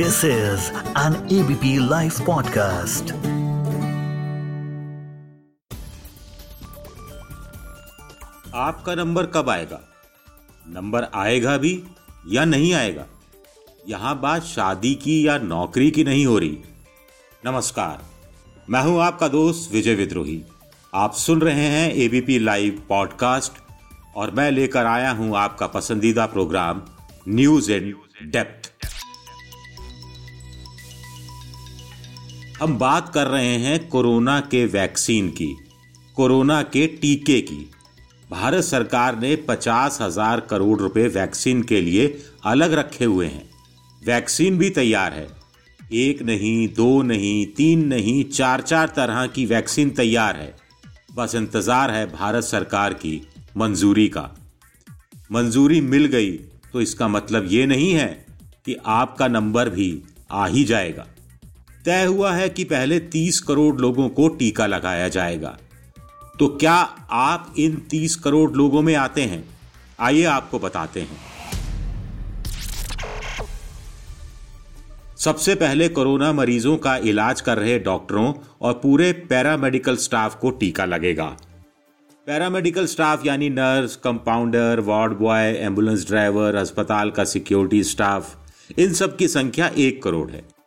This is an ABP Life podcast. आपका number कब आएगा? नंबर आएगा भी या नहीं आएगा? यहाँ बात शादी की या नौकरी की नहीं हो रही। नमस्कार, मैं हूँ आपका दोस्त विजय विद्रोही। आप सुन रहे हैं एबीपी लाइव पॉडकास्ट और मैं लेकर आया हूँ आपका पसंदीदा प्रोग्राम न्यूज़ इन डेप्थ हम बात कर रहे हैं कोरोना के वैक्सीन की, कोरोना के टीके की। भारत सरकार ने पचास हज़ार करोड़ रुपए वैक्सीन के लिए अलग रखे हुए हैं। वैक्सीन भी तैयार है। एक नहीं, दो नहीं, तीन नहीं चार चार तरह की वैक्सीन तैयार है। बस इंतज़ार है भारत सरकार की मंजूरी का। मंजूरी मिल गई तो इसका मतलब ये नहीं है कि आपका नंबर भी आ ही जाएगा। तय हुआ है कि पहले 30 करोड़ लोगों को टीका लगाया जाएगा। तो क्या आप इन 30 करोड़ लोगों में आते हैं? आइए आपको बताते हैं। सबसे पहले कोरोना मरीजों का इलाज कर रहे डॉक्टरों और पूरे पैरामेडिकल स्टाफ को टीका लगेगा। पैरामेडिकल स्टाफ यानी nurse, compounder, ward boy, ambulance driver, अस्पताल का सिक्योरिटी स्टाफ, इन सब की संख्या एक करोड़ है।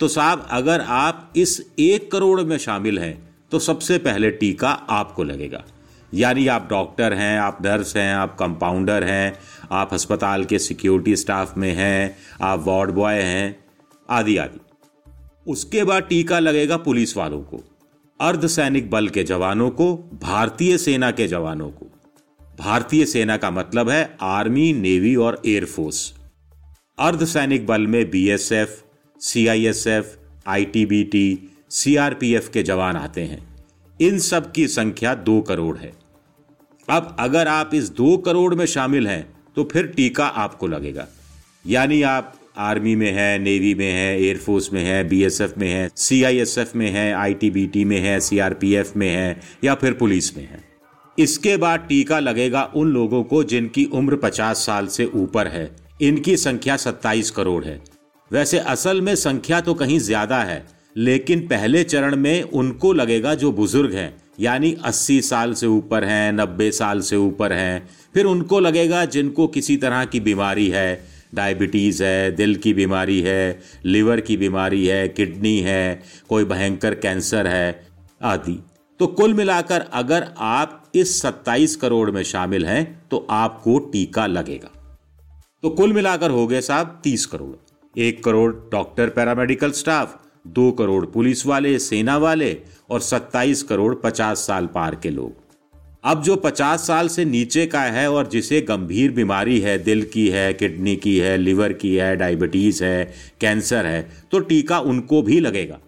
तो साहब, अगर आप इस एक करोड़ में शामिल हैं तो सबसे पहले टीका आपको लगेगा। यानी आप डॉक्टर हैं, आप नर्स हैं, आप कंपाउंडर हैं, आप अस्पताल के सिक्योरिटी स्टाफ में हैं, आप वार्ड बॉय हैं, आदि आदि। उसके बाद टीका लगेगा पुलिस वालों को अर्धसैनिक बल के जवानों को, भारतीय सेना के जवानों को। भारतीय सेना का मतलब है आर्मी, नेवी और एयरफोर्स अर्धसैनिक बल में बीएसएफ सीआईएसएफ, आईटीबीटी, सीआरपीएफ के जवान आते हैं। इन सब की संख्या दो करोड़ है। अब अगर आप इस दो करोड़ में शामिल हैं तो फिर टीका आपको लगेगा। यानी आप आर्मी में है नेवी में है एयरफोर्स में है बीएसएफ में है सीआईएसएफ में है आईटीबीटी में है सीआरपीएफ में है या फिर पुलिस में है। इसके बाद टीका लगेगा उन लोगों को जिनकी उम्र 50 साल से ऊपर है। इनकी संख्या 27 करोड़ है। वैसे असल में संख्या तो कहीं ज़्यादा है, लेकिन पहले चरण में उनको लगेगा जो बुज़ुर्ग हैं, यानी 80 साल से ऊपर हैं 90 साल से ऊपर हैं, फिर उनको लगेगा जिनको किसी तरह की बीमारी है, डायबिटीज़ है, दिल की बीमारी है, लिवर की बीमारी है, किडनी है, कोई भयंकर कैंसर है, आदि। तो कुल मिलाकर अगर आप इस 27 करोड़ में शामिल हैं तो आपको टीका लगेगा। तो कुल मिलाकर हो गए साहब 30 करोड़। एक करोड़ डॉक्टर पैरामेडिकल स्टाफ, दो करोड़ पुलिस वाले, सेना वाले और सत्ताईस करोड़ पचास साल पार के लोग। अब जो पचास साल से नीचे का है और जिसे गंभीर बीमारी है, दिल की है, किडनी की है, लिवर की है, डायबिटीज़ है, कैंसर है तो टीका उनको भी लगेगा।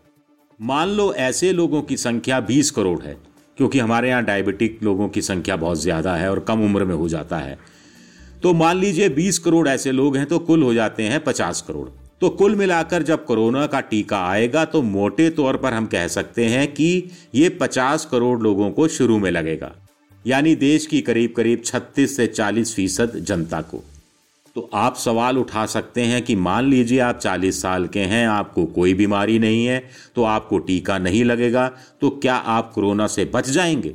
मान लो ऐसे लोगों की संख्या बीस करोड़ है, क्योंकि हमारे यहाँ डायबिटिक लोगों की संख्या बहुत ज़्यादा है और कम उम्र में हो जाता है। तो मान लीजिए 20 करोड़ ऐसे लोग हैं तो कुल हो जाते हैं 50 करोड़। तो कुल मिलाकर जब कोरोना का टीका आएगा तो मोटे तौर पर हम कह सकते हैं कि ये 50 करोड़ लोगों को शुरू में लगेगा। यानी देश की करीब करीब 36 से 40 फ़ीसद जनता को। तो आप सवाल उठा सकते हैं कि मान लीजिए आप 40 साल के हैं, आपको कोई बीमारी नहीं है तो आपको टीका नहीं लगेगा तो क्या आप कोरोना से बच जाएँगे?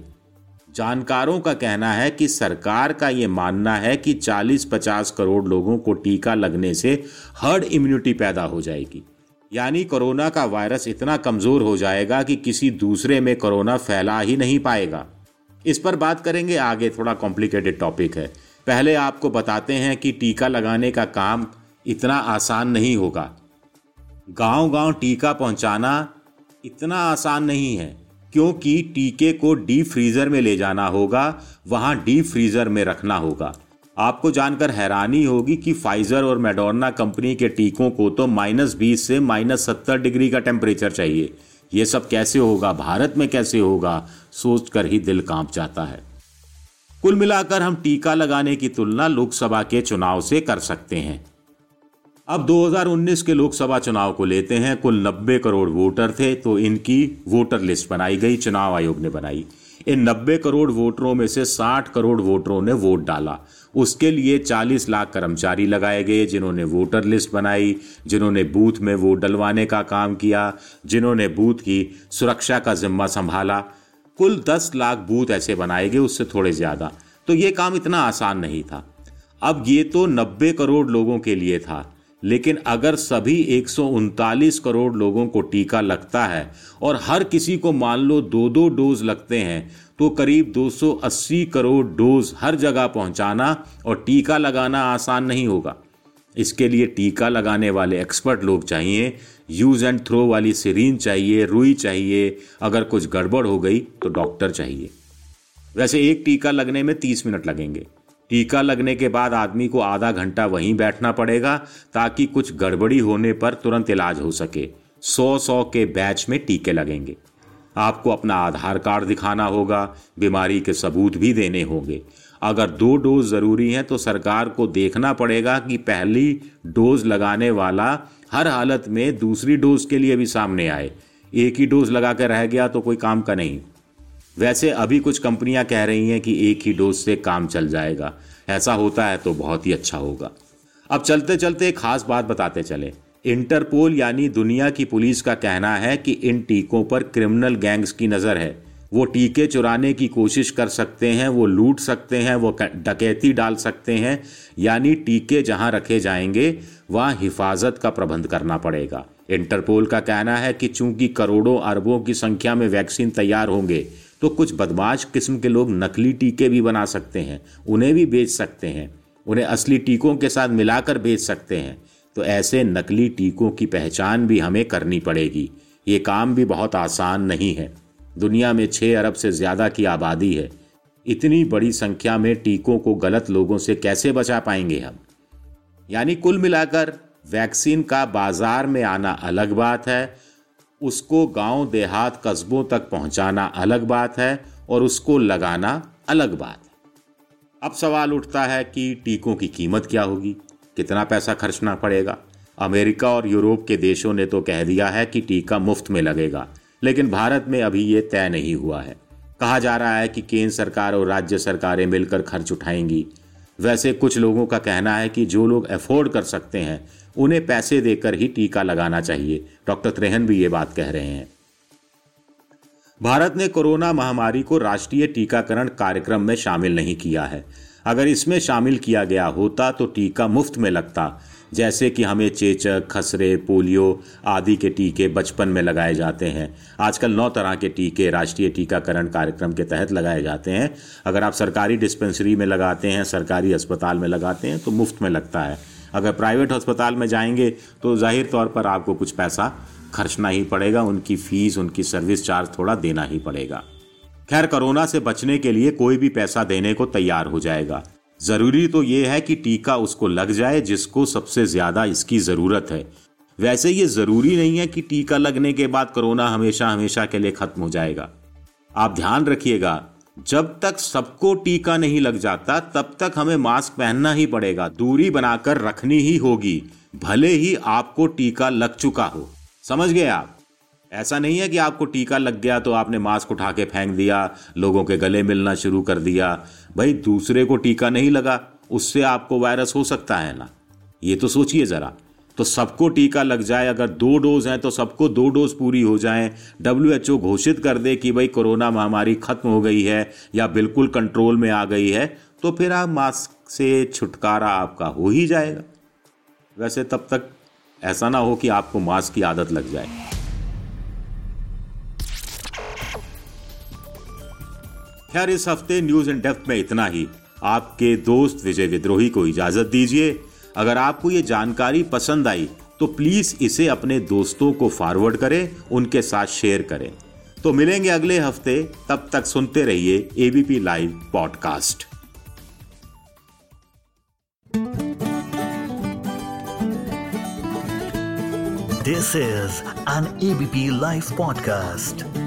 जानकारों का कहना है कि सरकार का ये मानना है कि 40-50 करोड़ लोगों को टीका लगने से हर्ड इम्यूनिटी पैदा हो जाएगी। यानी कोरोना का वायरस इतना कमज़ोर हो जाएगा कि किसी दूसरे में कोरोना फैला ही नहीं पाएगा। इस पर बात करेंगे, आगे थोड़ा कॉम्प्लिकेटेड टॉपिक है। पहले आपको बताते हैं कि टीका लगाने का काम इतना आसान नहीं होगा। गाँव गाँव टीका पहुंचाना इतना आसान नहीं है। क्योंकि टीके को डीप फ्रीजर में ले जाना होगा, वहाँ डीप फ्रीजर में रखना होगा। आपको जानकर हैरानी होगी कि फाइजर और मेडोर्ना कंपनी के टीकों को तो माइनस बीस से माइनस सत्तर डिग्री का टेम्परेचर चाहिए। ये सब कैसे होगा? भारत में कैसे होगा? सोचकर ही दिल काँप जाता है। कुल मिलाकर हम टीका लगाने की तुलना लोकसभा के चुनाव से कर सकते हैं। अब 2019 के लोकसभा चुनाव को लेते हैं, कुल 90 करोड़ वोटर थे तो इनकी वोटर लिस्ट बनाई गई, चुनाव आयोग ने बनाई। इन 90 करोड़ वोटरों में से 60 करोड़ वोटरों ने वोट डाला। उसके लिए 40 लाख कर्मचारी लगाए गए, जिन्होंने वोटर लिस्ट बनाई, जिन्होंने बूथ में वोट डलवाने का काम किया, जिन्होंने बूथ की सुरक्षा का जिम्मा संभाला। कुल 10 लाख बूथ ऐसे बनाए गए, उससे थोड़े ज़्यादा। तो ये काम इतना आसान नहीं था। अब ये तो 90 करोड़ लोगों के लिए था। लेकिन अगर सभी एक सौ उनतालीस करोड़ लोगों को टीका लगता है और हर किसी को मान लो दो दो डोज लगते हैं तो करीब 280 करोड़ डोज हर जगह पहुंचाना और टीका लगाना आसान नहीं होगा। इसके लिए टीका लगाने वाले एक्सपर्ट लोग चाहिए, यूज़ एंड थ्रो वाली सिरीन चाहिए, रुई चाहिए, अगर कुछ गड़बड़ हो गई तो डॉक्टर चाहिए। वैसे एक टीका लगने में तीस मिनट लगेंगे। टीका लगने के बाद आदमी को आधा घंटा वहीं बैठना पड़ेगा ताकि कुछ गड़बड़ी होने पर तुरंत इलाज हो सके। सौ सौ के बैच में टीके लगेंगे। आपको अपना आधार कार्ड दिखाना होगा, बीमारी के सबूत भी देने होंगे। अगर दो डोज ज़रूरी हैं तो सरकार को देखना पड़ेगा कि पहली डोज लगाने वाला हर हालत में दूसरी डोज के लिए भी सामने आए। एक ही डोज लगा कर रह गया तो कोई काम का नहीं। वैसे अभी कुछ कंपनियाँ कह रही हैं कि एक ही डोज से काम चल जाएगा। ऐसा होता है तो बहुत ही अच्छा होगा। अब चलते चलते एक खास बात बताते चले। इंटरपोल यानी दुनिया की पुलिस का कहना है कि इन टीकों पर क्रिमिनल गैंग्स की नज़र है। वो टीके चुराने की कोशिश कर सकते हैं, वो लूट सकते हैं, वो डकैती डाल सकते हैं, यानी टीके जहाँ रखे जाएँगे, वहाँ हिफाजत का प्रबंध करना पड़ेगा। इंटरपोल का कहना है कि चूँकि करोड़ों अरबों की संख्या में वैक्सीन तैयार होंगे तो कुछ बदमाश किस्म के लोग नकली टीके भी बना सकते हैं, उन्हें भी बेच सकते हैं, उन्हें असली टीकों के साथ मिलाकर बेच सकते हैं। तो ऐसे नकली टीकों की पहचान भी हमें करनी पड़ेगी। ये काम भी बहुत आसान नहीं है। दुनिया में छः अरब से ज़्यादा की आबादी है। इतनी बड़ी संख्या में टीकों को गलत लोगों से कैसे बचा पाएँगे हम? यानी कुल मिलाकर, वैक्सीन का बाज़ार में आना अलग बात है उसको गाँव देहात कस्बों तक पहुंचाना अलग बात है और उसको लगाना अलग बात है। अब सवाल उठता है कि टीकों की कीमत क्या होगी? कितना पैसा खर्चना पड़ेगा? अमेरिका और यूरोप के देशों ने तो कह दिया है कि टीका मुफ़्त में लगेगा, लेकिन भारत में अभी ये तय नहीं हुआ है। कहा जा रहा है कि केंद्र सरकार और राज्य सरकारें मिलकर खर्च उठाएँगी। वैसे कुछ लोगों का कहना है कि जो लोग अफोर्ड कर सकते हैं उन्हें पैसे देकर ही टीका लगाना चाहिए। डॉक्टर त्रेहन भी ये बात कह रहे हैं। भारत ने कोरोना महामारी को राष्ट्रीय टीकाकरण कार्यक्रम में शामिल नहीं किया है। अगर इसमें शामिल किया गया होता तो टीका मुफ़्त में लगता, जैसे कि हमें चेचक, खसरे, पोलियो आदि के टीके बचपन में लगाए जाते हैं। आजकल नौ तरह के टीके राष्ट्रीय टीकाकरण कार्यक्रम के तहत लगाए जाते हैं। अगर आप सरकारी डिस्पेंसरी में लगाते हैं, सरकारी अस्पताल में लगाते हैं तो मुफ़्त में लगता है। अगर प्राइवेट अस्पताल में जाएँगे तो ज़ाहिर तौर पर आपको कुछ पैसा खर्चना ही पड़ेगा, उनकी फ़ीस, उनकी सर्विस चार्ज थोड़ा देना ही पड़ेगा। खैर, कोरोना से बचने के लिए कोई भी पैसा देने को तैयार हो जाएगा। ज़रूरी तो यह है कि टीका उसको लग जाए जिसको सबसे ज़्यादा इसकी ज़रूरत है। वैसे ये ज़रूरी नहीं है कि टीका लगने के बाद कोरोना हमेशा हमेशा के लिए खत्म हो जाएगा। आप ध्यान रखिएगा जब तक सबको टीका नहीं लग जाता, तब तक हमें मास्क पहनना ही पड़ेगा। दूरी बनाकर रखनी ही होगी। भले ही आपको टीका लग चुका हो। समझ गए आप? ऐसा नहीं है कि आपको टीका लग गया तो आपने मास्क उठा के फेंक दिया, लोगों के गले मिलना शुरू कर दिया। भाई, दूसरे को टीका नहीं लगा, उससे आपको वायरस हो सकता है ना? ये तो सोचिए जरा। तो सबको टीका लग जाए, अगर दो डोज हैं तो सबको दो डोज पूरी हो जाए। डब्ल्यू एच ओ घोषित कर दे कि भाई कोरोना महामारी खत्म हो गई है या बिल्कुल कंट्रोल में आ गई है तो फिर आप मास्क से छुटकारा आपका हो ही जाएगा। वैसे तब तक ऐसा ना हो कि आपको मास्क की आदत लग जाए। खैर, इस हफ़्ते न्यूज़ इन डेप्थ में इतना ही। आपके दोस्त विजय विद्रोही को इजाज़त दीजिए। अगर आपको ये जानकारी पसंद आई तो प्लीज़ इसे अपने दोस्तों को फॉरवर्ड करें, उनके साथ शेयर करें। तो मिलेंगे अगले हफ़्ते, तब तक सुनते रहिए ABP live podcast this is an ABP live podcast